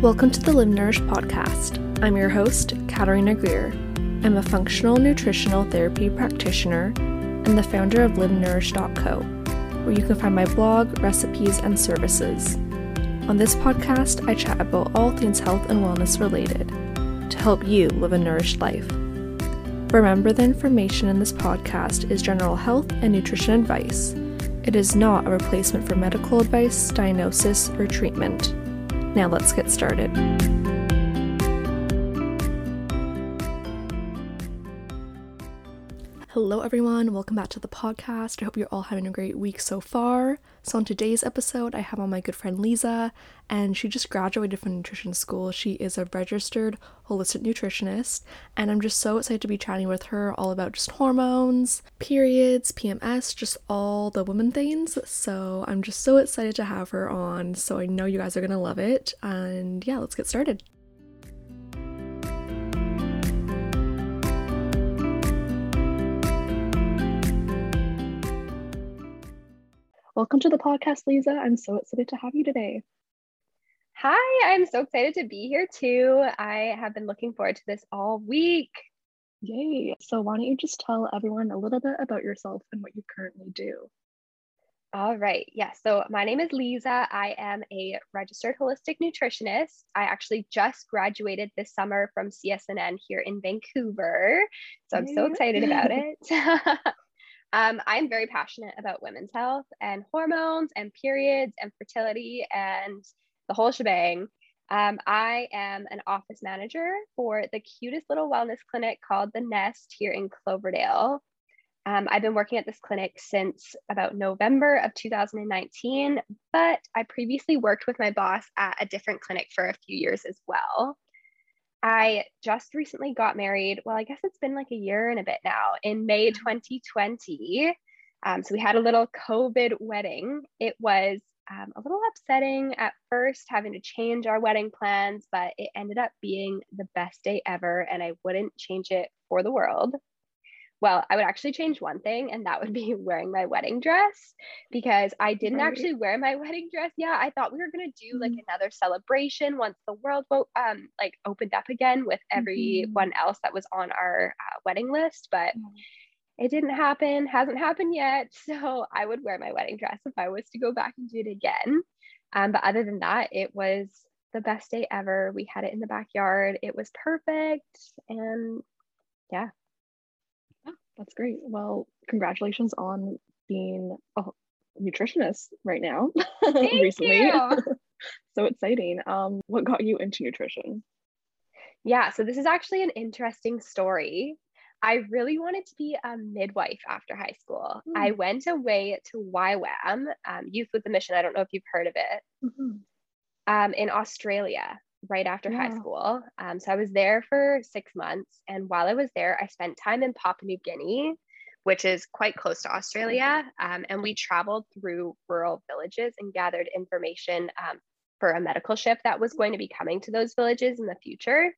Welcome to the Live Nourished podcast. I'm your host, Katarina Greer. I'm a functional nutritional therapy practitioner and the founder of LiveNourished.co, where you can find my blog, recipes, and services. On this podcast, I chat about all things health and wellness related to help you live a nourished life. Remember, the information in this podcast is general health and nutrition advice. It is not a replacement for medical advice, diagnosis, or treatment. Now let's get started. Hello, everyone. Welcome back to the podcast. I hope you're all having a great week so far. So, on today's episode, I have on my good friend Lisa, and she just graduated from nutrition school. She is a registered holistic nutritionist, and I'm just so excited to be chatting with her all about just hormones, periods, PMS, just all the women things. So, I'm just so excited to have her on. So, I know you guys are gonna love it. And yeah, let's get started. Welcome to the podcast, Lisa. I'm so excited to have you today. Hi, I'm so excited to be here too. I have been looking forward to this all week. Yay. So, why don't you just tell everyone a little bit about yourself and what you currently do? All right. Yeah. So, my name is Lisa. I am a registered holistic nutritionist. I actually just graduated this summer from CSNN here in Vancouver. So, I'm so excited about it. Um, I'm very passionate about women's health and hormones and periods and fertility and the whole shebang. Um, I am an office manager for the cutest little wellness clinic called The Nest here in Cloverdale. Um, I've been working at this clinic since about November of 2019, but I previously worked with my boss at a different clinic for a few years as well. I just recently got married. Well, I guess it's been like a year and a bit now in May 2020. Mm-hmm. Um, so we had a little COVID wedding. It was um, a little upsetting at first having to change our wedding plans, but it ended up being the best day ever. And I wouldn't change it for the world. Well, I would actually change one thing, and that would be wearing my wedding dress because I didn't right. actually wear my wedding dress. Yeah, I thought we were gonna do like mm-hmm. another celebration once the world um like opened up again with everyone mm-hmm. else that was on our uh, wedding list, but it didn't happen. Hasn't happened yet. So I would wear my wedding dress if I was to go back and do it again. Um, but other than that, it was the best day ever. We had it in the backyard. It was perfect, and yeah, that's great. Well, congratulations on being a nutritionist right now. recently. so exciting. Um, what got you into nutrition? Yeah, so this is actually an interesting story. I really wanted to be a midwife after high school. Mm. I went away to YWAM, um, Youth with a Mission. I don't know if you've heard of it, mm-hmm. um, in Australia right after yeah. high school. Um, so I was there for six months. And while I was there, I spent time in Papua New Guinea, which is quite close to Australia. Um, and we traveled through rural villages and gathered information um, for a medical ship that was going to be coming to those villages in the future.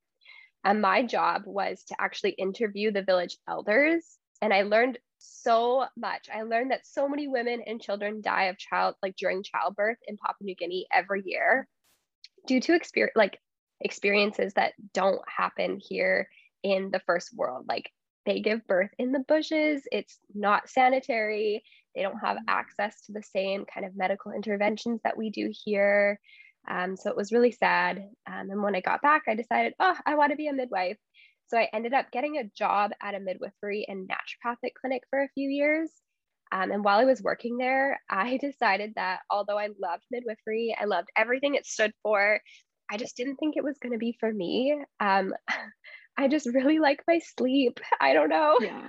And my job was to actually interview the village elders. And I learned so much. I learned that so many women and children die of child, like during childbirth in Papua New Guinea every year due to experience like experiences that don't happen here in the first world. Like they give birth in the bushes it's not sanitary they don't have access to the same kind of medical interventions that we do here. Um, so it was really sad. Um, and when i got back i decided oh i want to be a midwife. So i ended up getting a job at a midwifery and naturopathic clinic for a few years um, and while I was working there, I decided that although I loved midwifery, I loved everything it stood for, I just didn't think it was going to be for me. Um, I just really like my sleep. I don't know. Yeah.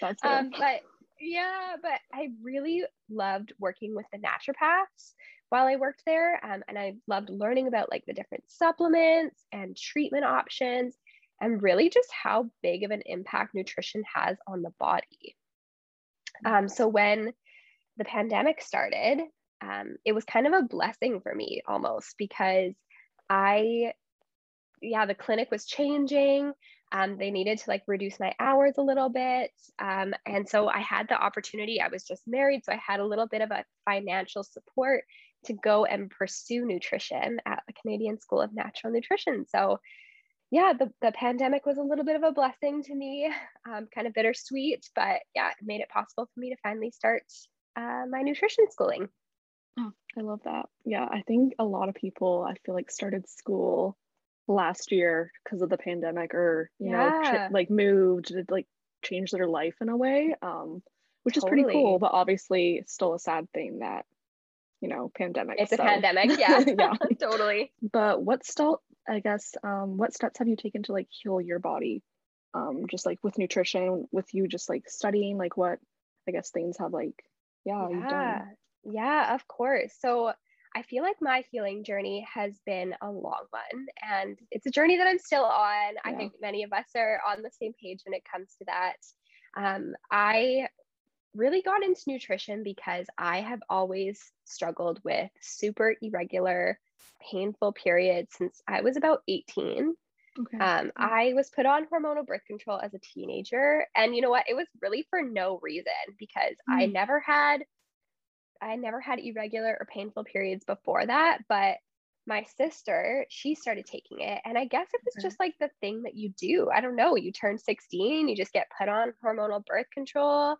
That's um, but yeah, but I really loved working with the naturopaths while I worked there. Um, and I loved learning about like the different supplements and treatment options and really just how big of an impact nutrition has on the body. Um, so when the pandemic started, um, it was kind of a blessing for me almost because I, yeah, the clinic was changing. Um, they needed to like reduce my hours a little bit. Um, and so I had the opportunity, I was just married. So I had a little bit of a financial support to go and pursue nutrition at the Canadian School of Natural Nutrition. So, yeah, the, the pandemic was a little bit of a blessing to me, um, kind of bittersweet, but yeah, it made it possible for me to finally start uh, my nutrition schooling. Oh, I love that. Yeah, I think a lot of people I feel like started school last year because of the pandemic or you yeah. know tri- like moved like changed their life in a way um which totally. is pretty cool but obviously still a sad thing that you know pandemic it's so. a pandemic yeah yeah totally but what still i guess um what steps have you taken to like heal your body um just like with nutrition with you just like studying like what i guess things have like yeah, yeah. Yeah, of course. So I feel like my healing journey has been a long one and it's a journey that I'm still on. Yeah. I think many of us are on the same page when it comes to that. Um, I really got into nutrition because I have always struggled with super irregular, painful periods since I was about 18. Okay. Um, I was put on hormonal birth control as a teenager. And you know what? It was really for no reason because mm. I never had I never had irregular or painful periods before that, but my sister, she started taking it. And I guess it was okay. just like the thing that you do. I don't know. You turn 16, you just get put on hormonal birth control.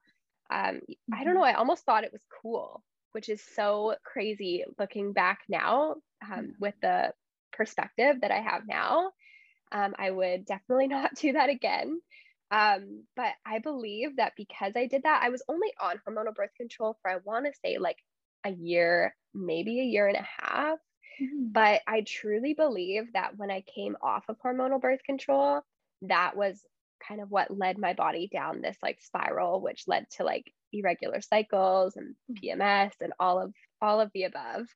Um, mm-hmm. I don't know. Mm-hmm. I almost thought it was cool, which is so crazy looking back now um, with the perspective that I have now. Um, I would definitely not do that again. Um, but I believe that because I did that, I was only on hormonal birth control for, I want to say, like a year, maybe a year and a half. Mm-hmm. But I truly believe that when I came off of hormonal birth control, that was kind of what led my body down this like spiral, which led to like irregular cycles and PMS mm-hmm. and all of all of the above.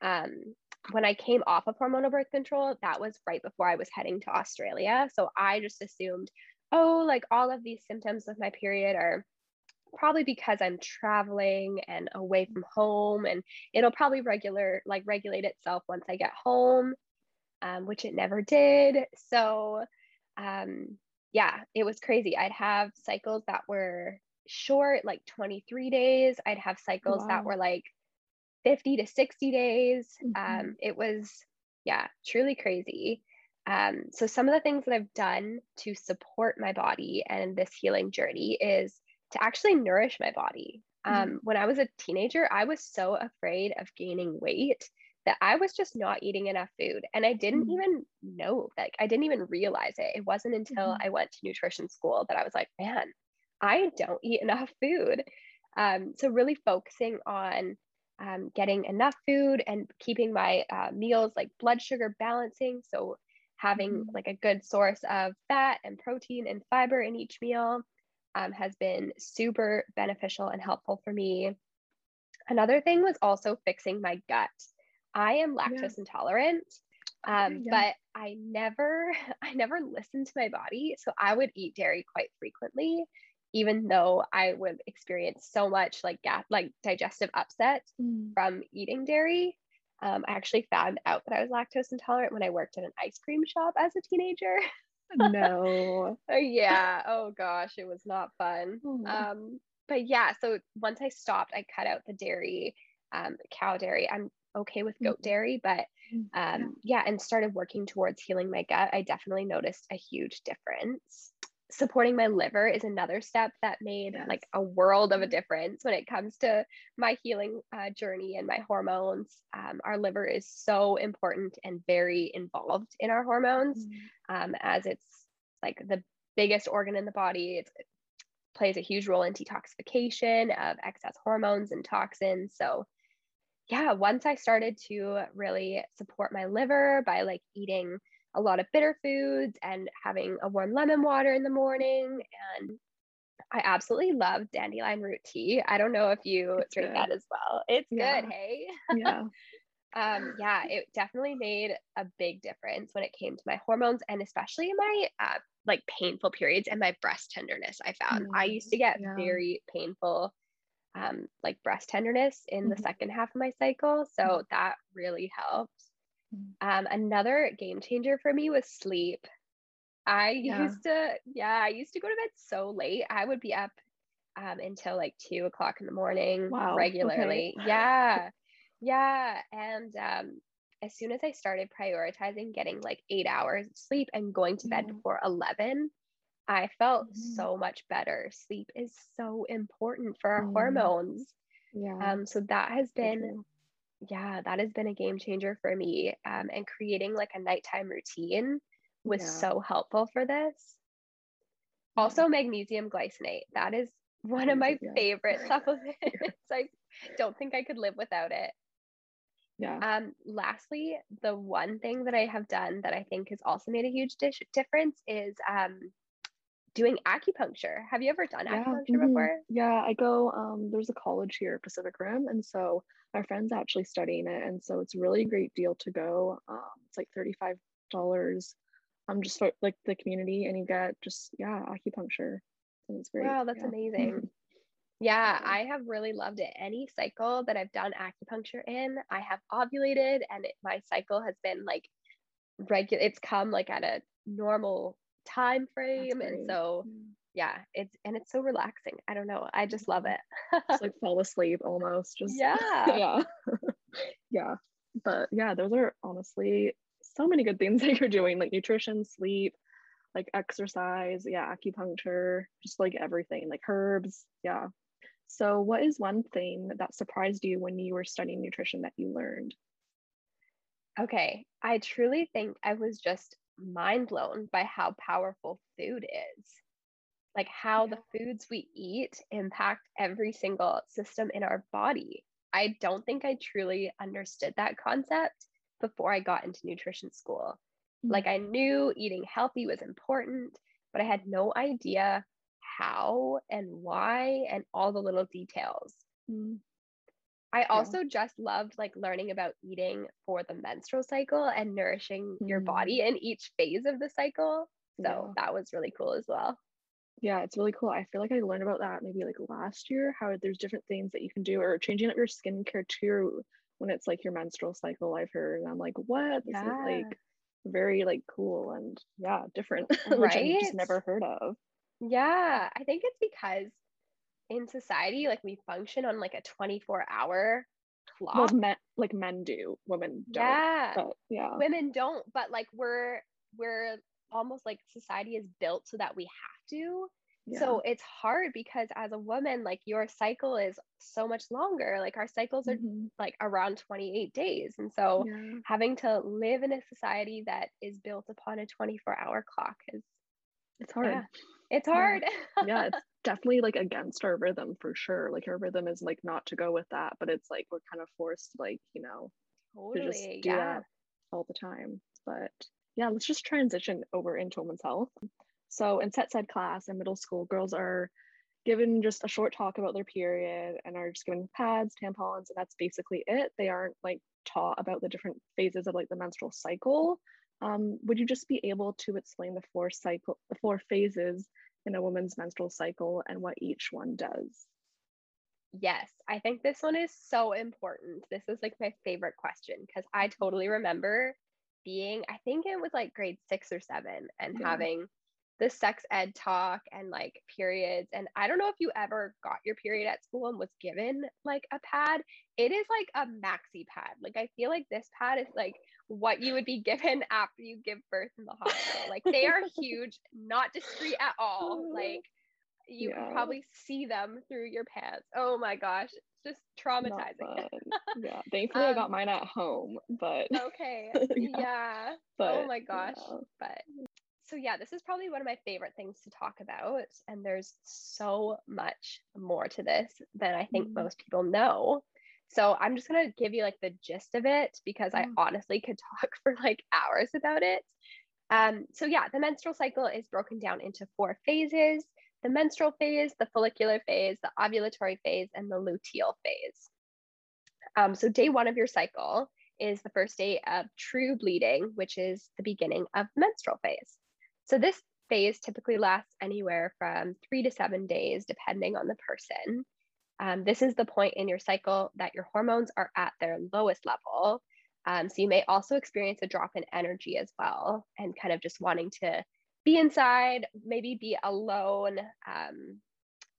Um, when I came off of hormonal birth control, that was right before I was heading to Australia. So I just assumed oh, like all of these symptoms of my period are probably because I'm traveling and away from home and it'll probably regular like regulate itself once I get home, um, which it never did. So um, yeah, it was crazy. I'd have cycles that were short, like 23 days. I'd have cycles wow. that were like 50 to 60 days. Mm-hmm. Um, it was, yeah, truly crazy. Um, so, some of the things that I've done to support my body and this healing journey is to actually nourish my body. Mm-hmm. Um, when I was a teenager, I was so afraid of gaining weight that I was just not eating enough food. And I didn't mm-hmm. even know, like, I didn't even realize it. It wasn't until mm-hmm. I went to nutrition school that I was like, man, I don't eat enough food. Um, so, really focusing on um, getting enough food and keeping my uh, meals like blood sugar balancing. So, having mm-hmm. like a good source of fat and protein and fiber in each meal um, has been super beneficial and helpful for me. Another thing was also fixing my gut. I am lactose yeah. intolerant, um, yeah. but I never, I never listened to my body. So I would eat dairy quite frequently, even though I would experience so much like gap, like digestive upset mm. from eating dairy. Um, I actually found out that I was lactose intolerant when I worked at an ice cream shop as a teenager. no. Yeah. Oh gosh, it was not fun. Mm. Um, but yeah, so once I stopped, I cut out the dairy, um, cow dairy. I'm okay with goat mm-hmm. dairy, but mm, um, yeah. and started working towards healing my gut. I definitely noticed a huge difference supporting my liver is another step that made yes. like a world of a difference when it comes to my healing uh, journey and my hormones. Um, our liver is so important and very involved in our hormones, mm-hmm. um, as it's like the biggest organ in the body. It's, it plays a huge role in detoxification of excess hormones and toxins. So, yeah, once I started to really support my liver by like eating a lot of bitter foods and having a warm lemon water in the morning. And I absolutely love dandelion root tea. I don't know if you it's drink good. that as well. It's yeah. good, hey? Yeah. um, yeah, it definitely made a big difference when it came to my hormones and especially my uh, like painful periods and my breast tenderness. I found mm, I used to get yeah. very painful um, like breast tenderness in mm-hmm. the second half of my cycle. So mm-hmm. that really helped. Um, another game changer for me was sleep. I yeah. used to, yeah, I used to go to bed so late. I would be up um, until like two o'clock in the morning wow. regularly. Okay. Yeah. Yeah. And um, as soon as I started prioritizing getting like eight hours of sleep and going to bed mm-hmm. before 11, I felt mm-hmm. so much better. Sleep is so important for our mm-hmm. hormones. Yeah. Um, so that has been, yeah, that has been a game changer for me. Um, and creating like a nighttime routine was yeah. so helpful for this. Also, magnesium glycinate. That is one of my yeah. favorite supplements. I don't think I could live without it. Yeah. Um, lastly, the one thing that I have done that I think has also made a huge dish- difference is um, doing acupuncture. Have you ever done yeah. acupuncture mm-hmm. before? Yeah, I go. Um, there's a college here, Pacific Rim, and so my friend's actually studying it, and so it's really a great deal to go. Um, it's like thirty five dollars. Um, just for like the community, and you get just yeah acupuncture. And it's great. Wow, that's yeah. amazing. Yeah, I have really loved it. Any cycle that I've done acupuncture in, I have ovulated and it, my cycle has been like regular. It's come like at a normal time frame. And so, yeah, it's, and it's so relaxing. I don't know. I just love it. it's like fall asleep almost. Just, yeah. Yeah. yeah. But yeah, those are honestly so many good things that you're doing, like nutrition, sleep, like exercise, yeah, acupuncture, just like everything, like herbs. Yeah. So, what is one thing that surprised you when you were studying nutrition that you learned? Okay, I truly think I was just mind blown by how powerful food is. Like how the foods we eat impact every single system in our body. I don't think I truly understood that concept before I got into nutrition school. Mm-hmm. Like I knew eating healthy was important, but I had no idea how and why and all the little details. Mm. I also yeah. just loved like learning about eating for the menstrual cycle and nourishing mm. your body in each phase of the cycle. So yeah. that was really cool as well. Yeah, it's really cool. I feel like I learned about that maybe like last year, how there's different things that you can do or changing up your skincare too when it's like your menstrual cycle, I've heard. And I'm like, what? This yeah. is like very like cool and yeah, different, right? which I've just never heard of. Yeah, I think it's because in society, like we function on like a 24 hour clock. Well, men, like men do, women don't. Yeah. But yeah. Women don't, but like we're, we're almost like society is built so that we have to. Yeah. So it's hard because as a woman, like your cycle is so much longer. Like our cycles are mm-hmm. like around 28 days. And so yeah. having to live in a society that is built upon a 24 hour clock is it's hard. Yeah. It's hard. Yeah. it's definitely like against our rhythm for sure. Like our rhythm is like not to go with that, but it's like we're kind of forced, like, you know, totally. to just do yeah. that all the time. But yeah, let's just transition over into women's health. So in sex ed class in middle school, girls are given just a short talk about their period and are just given pads, tampons, and that's basically it. They aren't like taught about the different phases of like the menstrual cycle. Um, would you just be able to explain the four cycle, the four phases in a woman's menstrual cycle and what each one does? Yes, I think this one is so important. This is like my favorite question because I totally remember being, I think it was like grade six or seven, and yeah. having the sex ed talk and like periods. And I don't know if you ever got your period at school and was given like a pad. It is like a maxi pad. Like I feel like this pad is like what you would be given after you give birth in the hospital. Like they are huge, not discreet at all. Like you yeah. probably see them through your pants. Oh my gosh. It's just traumatizing. yeah. Thankfully um, I got mine at home, but okay. yeah. yeah. But, oh my gosh. Yeah. But so yeah, this is probably one of my favorite things to talk about. And there's so much more to this than I think mm most people know. So I'm just gonna give you like the gist of it because mm I honestly could talk for like hours about it. Um, so yeah, the menstrual cycle is broken down into four phases: the menstrual phase, the follicular phase, the ovulatory phase, and the luteal phase. Um, so day one of your cycle is the first day of true bleeding, which is the beginning of menstrual phase. So this phase typically lasts anywhere from three to seven days, depending on the person. Um, this is the point in your cycle that your hormones are at their lowest level. Um, so you may also experience a drop in energy as well, and kind of just wanting to be inside, maybe be alone. Um,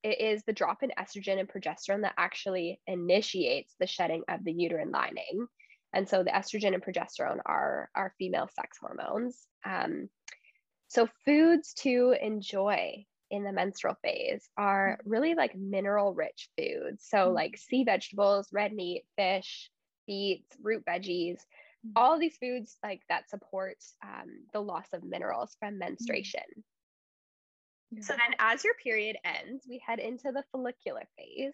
it is the drop in estrogen and progesterone that actually initiates the shedding of the uterine lining. And so the estrogen and progesterone are our female sex hormones. Um, so foods to enjoy in the menstrual phase are mm-hmm. really like mineral rich foods. So, mm-hmm. like sea vegetables, red meat, fish, beets, root veggies, mm-hmm. all these foods like that support um, the loss of minerals from menstruation. So, then as your period ends, we head into the follicular phase.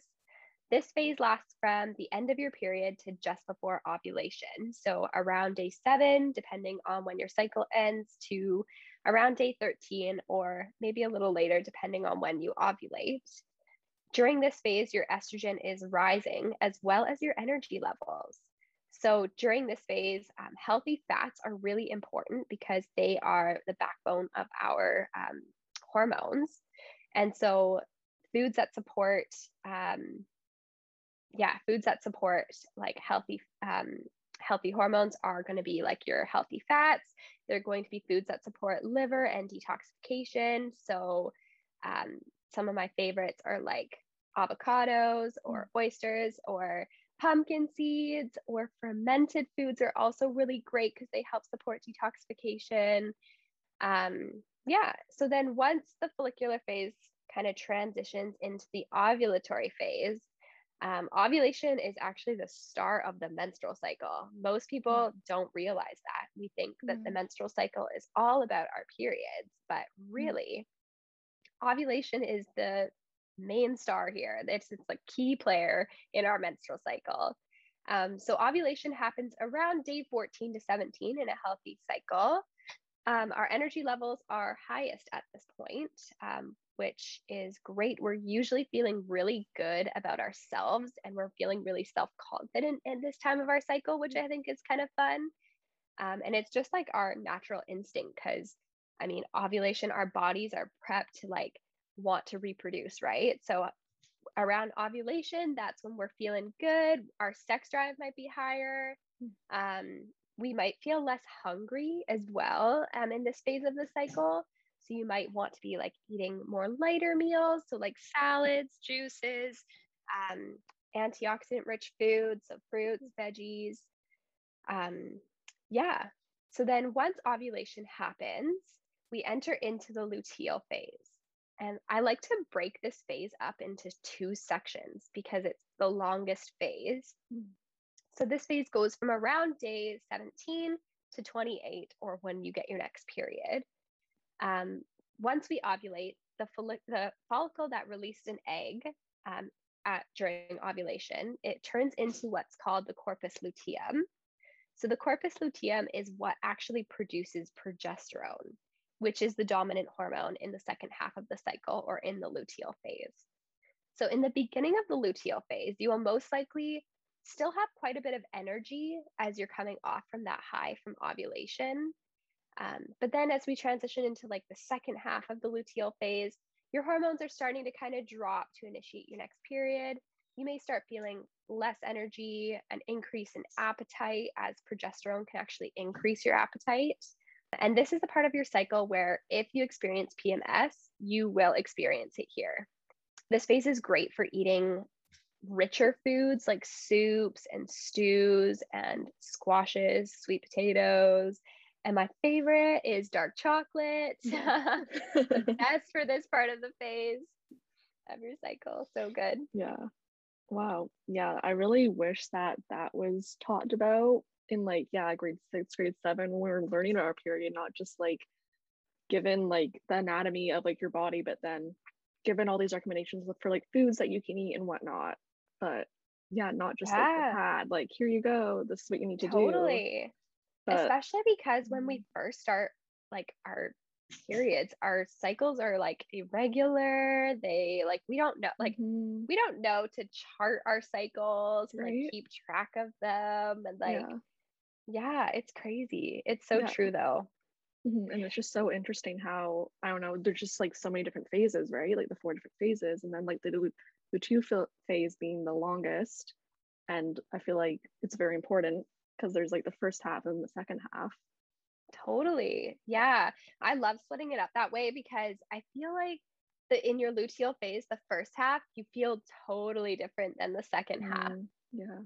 This phase lasts from the end of your period to just before ovulation. So, around day seven, depending on when your cycle ends, to around day 13, or maybe a little later, depending on when you ovulate. During this phase, your estrogen is rising as well as your energy levels. So, during this phase, um, healthy fats are really important because they are the backbone of our um, hormones. And so, foods that support um, yeah, foods that support like healthy um, healthy hormones are going to be like your healthy fats. They're going to be foods that support liver and detoxification. So um, some of my favorites are like avocados or mm. oysters or pumpkin seeds or fermented foods are also really great because they help support detoxification. Um, yeah, so then once the follicular phase kind of transitions into the ovulatory phase, um, ovulation is actually the start of the menstrual cycle. Most people mm. don't realize that. We think that mm. the menstrual cycle is all about our periods, but mm. really, mm. ovulation is the main star here. It's, it's a key player in our menstrual cycle. Um, so, ovulation happens around day 14 to 17 in a healthy cycle. Um, our energy levels are highest at this point. Um, which is great. We're usually feeling really good about ourselves and we're feeling really self confident in this time of our cycle, which I think is kind of fun. Um, and it's just like our natural instinct because I mean, ovulation, our bodies are prepped to like want to reproduce, right? So around ovulation, that's when we're feeling good. Our sex drive might be higher. Um, we might feel less hungry as well um, in this phase of the cycle. So you might want to be like eating more lighter meals, so like salads, juices, um, antioxidant rich foods, so fruits, veggies. Um, yeah. So then once ovulation happens, we enter into the luteal phase. And I like to break this phase up into two sections because it's the longest phase. So this phase goes from around day 17 to 28, or when you get your next period. Um, once we ovulate, the, the follicle that released an egg um, at, during ovulation, it turns into what's called the corpus luteum. So the corpus luteum is what actually produces progesterone, which is the dominant hormone in the second half of the cycle or in the luteal phase. So in the beginning of the luteal phase, you will most likely still have quite a bit of energy as you're coming off from that high from ovulation. Um, but then as we transition into like the second half of the luteal phase, your hormones are starting to kind of drop to initiate your next period. You may start feeling less energy, an increase in appetite, as progesterone can actually increase your appetite. And this is the part of your cycle where if you experience PMS, you will experience it here. This phase is great for eating richer foods like soups and stews and squashes, sweet potatoes, and my favorite is dark chocolate. the best for this part of the phase of your cycle. So good. Yeah. Wow. Yeah. I really wish that that was talked about in like, yeah, grade six, grade seven when we were learning our period, not just like given like the anatomy of like your body, but then given all these recommendations for like foods that you can eat and whatnot. But yeah, not just yeah. like the pad, like here you go, this is what you need to totally. do. Totally especially because when we mm-hmm. first start like our periods our cycles are like irregular they like we don't know like mm-hmm. we don't know to chart our cycles right? like keep track of them and like yeah, yeah it's crazy it's so yeah. true though mm-hmm. and it's just so interesting how i don't know there's just like so many different phases right like the four different phases and then like the the two phase being the longest and i feel like it's very important because there's like the first half and the second half. Totally. Yeah. I love splitting it up that way because I feel like the in your luteal phase, the first half, you feel totally different than the second mm, half. Yeah.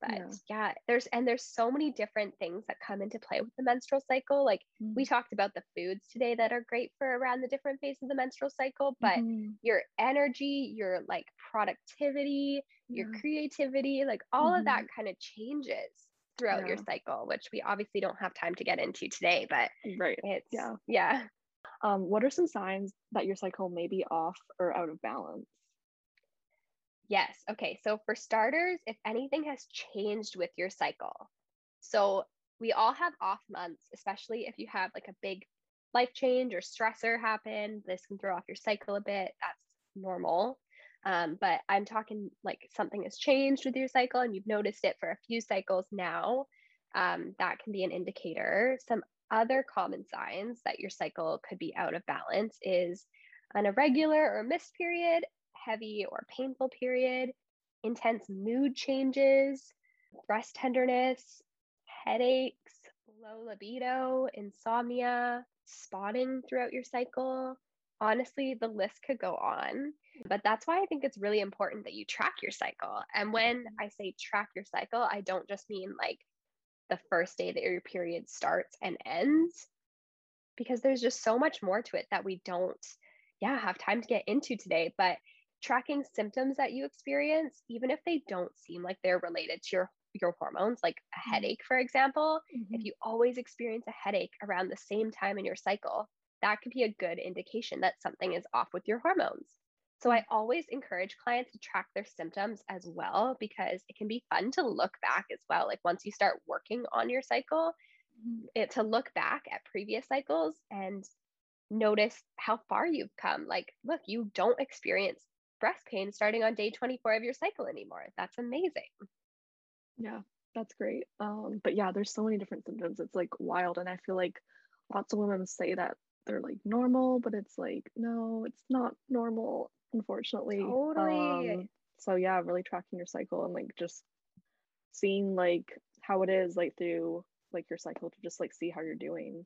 But Yeah. yeah. there's and there's so many different things that come into play with the menstrual cycle. Like we talked about the foods today that are great for around the different phases of the menstrual cycle, but Mhm. your energy, your like productivity, your creativity, like all of that kind of changes throughout your cycle, which we obviously don't have time to get into today, but right. it's Yeah. yeah. Um, what are some signs that your cycle may be off or out of balance? Yes. Okay. So for starters, if anything has changed with your cycle, so we all have off months, especially if you have like a big life change or stressor happen. This can throw off your cycle a bit. That's normal. Um, but I'm talking like something has changed with your cycle and you've noticed it for a few cycles now. Um, that can be an indicator. Some other common signs that your cycle could be out of balance is an irregular or missed period, heavy or painful period, intense mood changes, breast tenderness, headaches, low libido, insomnia, spotting throughout your cycle. Honestly, the list could go on, but that's why I think it's really important that you track your cycle. And when I say track your cycle, I don't just mean like the first day that your period starts and ends, because there's just so much more to it that we don't, yeah, have time to get into today. But tracking symptoms that you experience, even if they don't seem like they're related to your your hormones, like a Mhm. headache, for example, Mm-hmm. if you always experience a headache around the same time in your cycle, that could be a good indication that something is off with your hormones. So I always encourage clients to track their symptoms as well because it can be fun to look back as well. Like once you start working on your cycle, Mhm. it to look back at previous cycles and notice how far you've come. Like, look, you don't experience breast pain starting on day 24 of your cycle anymore. That's amazing. Yeah, that's great. Um, but yeah, there's so many different symptoms. It's like wild. And I feel like lots of women say that they're like normal, but it's like, no, it's not normal, unfortunately. Totally. Um, so yeah, really tracking your cycle and like just seeing like how it is like through like your cycle to just like see how you're doing.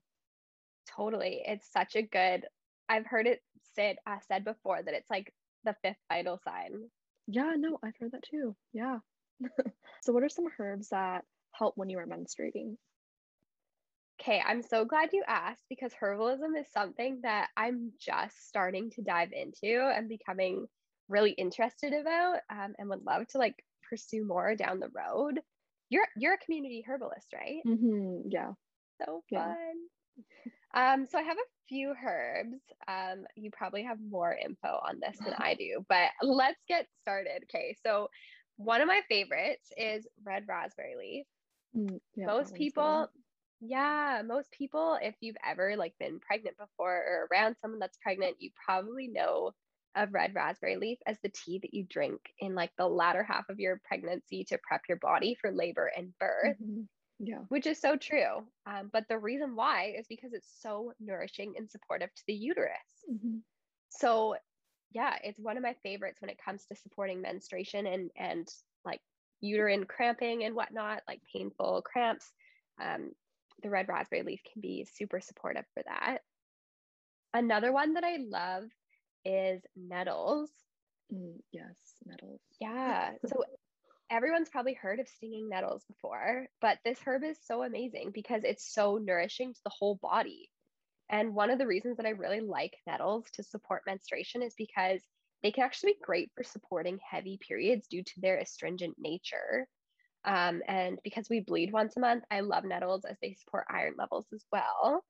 Totally. It's such a good, I've heard it said, uh, said before that it's like the fifth vital sign. Yeah, no, I've heard that too. Yeah. so what are some herbs that help when you are menstruating? Okay, I'm so glad you asked because herbalism is something that I'm just starting to dive into and becoming really interested about um, and would love to like pursue more down the road. You're you're a community herbalist, right? Mm-hmm. Yeah. So Yeah. Um, so I have a few herbs. Um, you probably have more info on this than I do, but let's get started. Okay, so one of my favorites is red raspberry leaf. Mm, yeah, most one's good. people yeah most people if you've ever like been pregnant before or around someone that's pregnant you probably know of red raspberry leaf as the tea that you drink in like the latter half of your pregnancy to prep your body for labor and birth Mhm. Yeah. which is so true um, but the reason why is because it's so nourishing and supportive to the uterus Mhm. so yeah it's one of my favorites when it comes to supporting menstruation and and like uterine cramping and whatnot like painful cramps um, the red raspberry leaf can be super supportive for that another one that i love is nettles Mm, yes, nettles. yeah so everyone's probably heard of stinging nettles before but this herb is so amazing because it's so nourishing to the whole body and one of the reasons that I really like nettles to support menstruation is because they can actually be great for supporting heavy periods due to their astringent nature. Um, and because we bleed once a month, I love nettles as they support iron levels as well.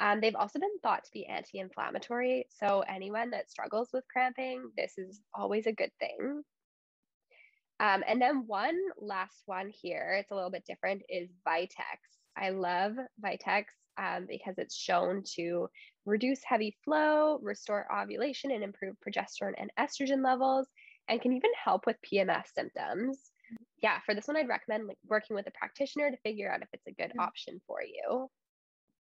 Um, they've also been thought to be anti inflammatory. So, anyone that struggles with cramping, this is always a good thing. Um, and then one last one here, it's a little bit different, is Vitex. I love Vitex um, because it's shown to reduce heavy flow, restore ovulation, and improve progesterone and estrogen levels, and can even help with PMS symptoms. Yeah, for this one, I'd recommend like, working with a practitioner to figure out if it's a good Yeah. option for you.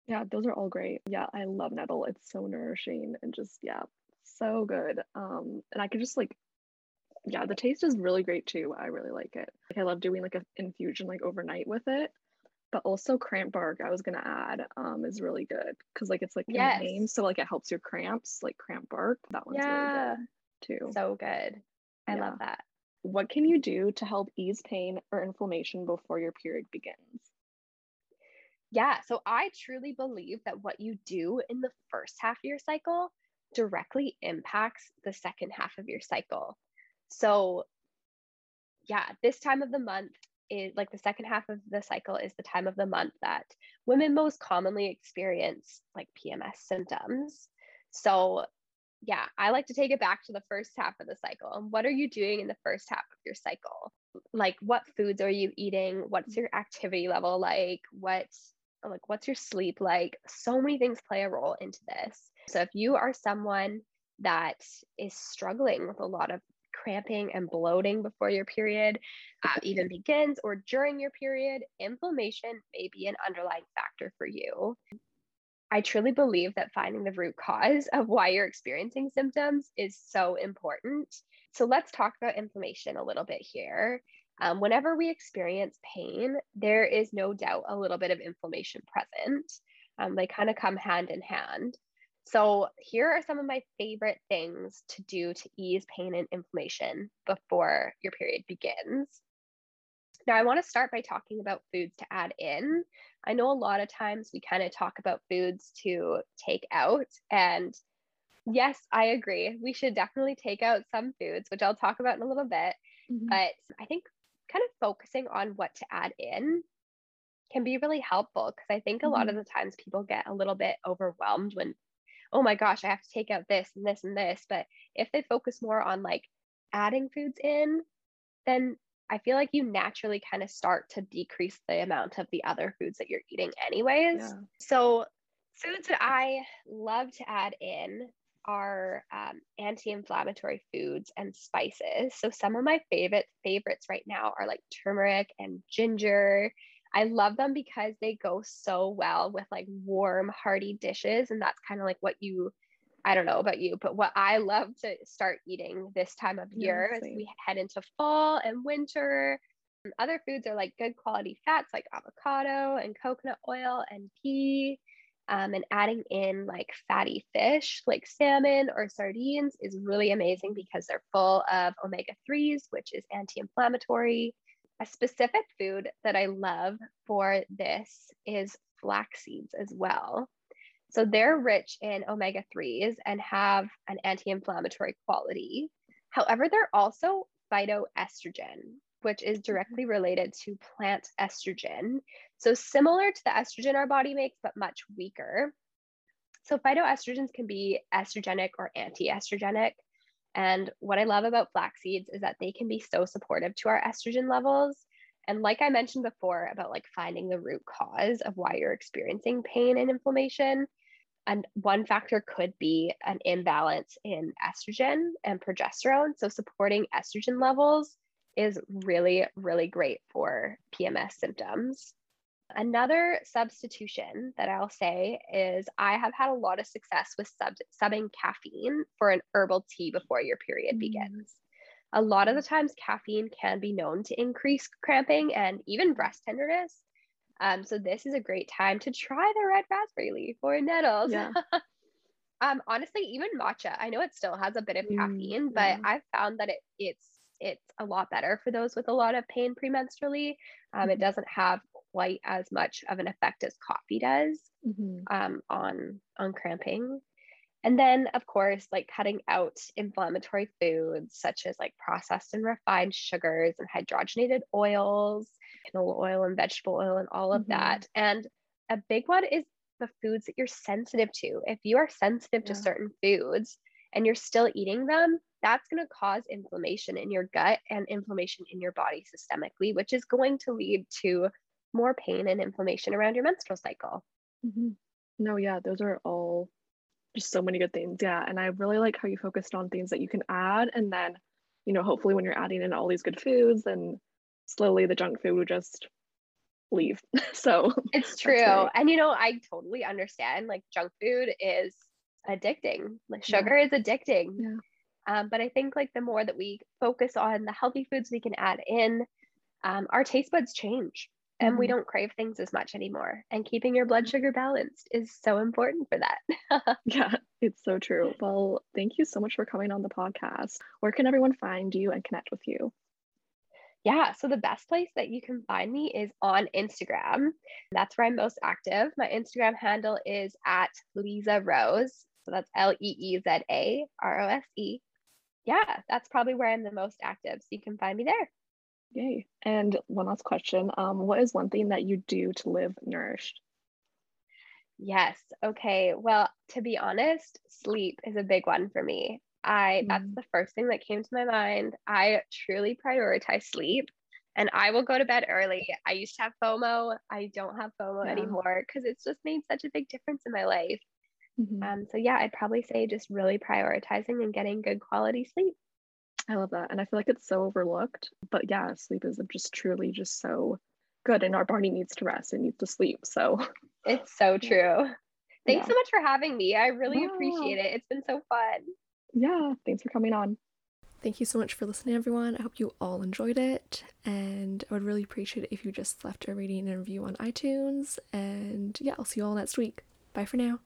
Yeah, those are all great. Yeah, I love nettle. It's so nourishing and just yeah, so good. Um, and I could just like yeah, the taste is really great too. I really like it. Like I love doing like an infusion like overnight with it. But also cramp bark, I was gonna add, um, is really good because like it's like in Yes. the name, so like it helps your cramps, like cramp bark. That one's Yeah. really good too. So good. I Yeah. love that. what can you do to help ease pain or inflammation before your period begins? Yeah, so I truly believe that what you do in the first half of your cycle directly impacts the second half of your cycle. So, yeah, this time of the month is like the second half of the cycle is the time of the month that women most commonly experience like PMS symptoms. So, yeah, I like to take it back to the first half of the cycle. And what are you doing in the first half of your cycle? Like, what foods are you eating? What's your activity level like? What like what's your sleep like? So many things play a role into this. So if you are someone that is struggling with a lot of cramping and bloating before your period uh, even begins or during your period, inflammation may be an underlying factor for you. I truly believe that finding the root cause of why you're experiencing symptoms is so important. So let's talk about inflammation a little bit here. Um, whenever we experience pain, there is no doubt a little bit of inflammation present. Um, they kind of come hand in hand. So, here are some of my favorite things to do to ease pain and inflammation before your period begins. Now, I want to start by talking about foods to add in. I know a lot of times we kind of talk about foods to take out. And yes, I agree. We should definitely take out some foods, which I'll talk about in a little bit. Mm-hmm. But I think kind of focusing on what to add in can be really helpful because I think a lot of mm-hmm. the times people get a little bit overwhelmed when oh my gosh, I have to take out this and this and this. But if they focus more on like adding foods in, then I feel like you naturally kind of start to decrease the amount of the other foods that you're eating, anyways. Yeah. So, foods that I love to add in are um, anti-inflammatory foods and spices. So some of my favorite favorites right now are like turmeric and ginger I love them because they go so well with like warm, hearty dishes. And that's kind of like what you, I don't know about you, but what I love to start eating this time of year as we head into fall and winter. And other foods are like good quality fats like avocado and coconut oil and pea. Um, and adding in like fatty fish like salmon or sardines is really amazing because they're full of omega 3s, which is anti inflammatory. A specific food that I love for this is flax seeds as well. So they're rich in omega 3s and have an anti inflammatory quality. However, they're also phytoestrogen, which is mm-hmm. directly related to plant estrogen. So similar to the estrogen our body makes, but much weaker. So phytoestrogens can be estrogenic or anti estrogenic. And what I love about flax seeds is that they can be so supportive to our estrogen levels. And like I mentioned before about like finding the root cause of why you're experiencing pain and inflammation. And one factor could be an imbalance in estrogen and progesterone. So supporting estrogen levels is really, really great for PMS symptoms. Another substitution that I'll say is I have had a lot of success with sub- subbing caffeine for an herbal tea before your period mm. begins. A lot of the times, caffeine can be known to increase cramping and even breast tenderness. Um, so this is a great time to try the red raspberry leaf or nettles. Yeah. um, honestly, even matcha. I know it still has a bit of mm, caffeine, mm, but yeah. I've found that it it's it's a lot better for those with a lot of pain premenstrually. Um, mm-hmm. It doesn't have quite as much of an effect as coffee does mm-hmm. um, on on cramping. And then, of course, like cutting out inflammatory foods such as like processed and refined sugars and hydrogenated oils, canola oil and vegetable oil, and all of mm-hmm. that. And a big one is the foods that you're sensitive to. If you are sensitive yeah. to certain foods and you're still eating them, that's going to cause inflammation in your gut and inflammation in your body systemically, which is going to lead to more pain and inflammation around your menstrual cycle. Mm-hmm. No, yeah, those are all just so many good things. Yeah. And I really like how you focused on things that you can add. And then, you know, hopefully when you're adding in all these good foods, then slowly the junk food would just leave. so it's true. And, you know, I totally understand like junk food is addicting, like sugar yeah. is addicting. Yeah. Um, but I think like the more that we focus on the healthy foods we can add in, um, our taste buds change and we mm-hmm. don't crave things as much anymore. And keeping your blood sugar balanced is so important for that. yeah, it's so true. Well, thank you so much for coming on the podcast. Where can everyone find you and connect with you? Yeah, so the best place that you can find me is on Instagram. That's where I'm most active. My Instagram handle is at Leeza Rose. So that's L E E Z A R O S E. Yeah, that's probably where I'm the most active. So you can find me there. Yay. And one last question. Um, what is one thing that you do to live nourished? Yes. Okay. Well, to be honest, sleep is a big one for me. I that's Mm. the first thing that came to my mind. I truly prioritize sleep and I will go to bed early. I used to have FOMO. I don't have FOMO Yeah. anymore because it's just made such a big difference in my life. Mhm. Um, so yeah, I'd probably say just really prioritizing and getting good quality sleep. I love that. And I feel like it's so overlooked. But yeah, sleep is just truly just so good. And our body needs to rest, it needs to sleep. So It's so true. Thanks Yeah. so much for having me. I really Yeah. appreciate it. It's been so fun. yeah, thanks for coming on. Thank you so much for listening, everyone. I hope you all enjoyed it. And I would really appreciate it if you just left a rating and review on iTunes. And yeah, I'll see you all next week. Bye for now.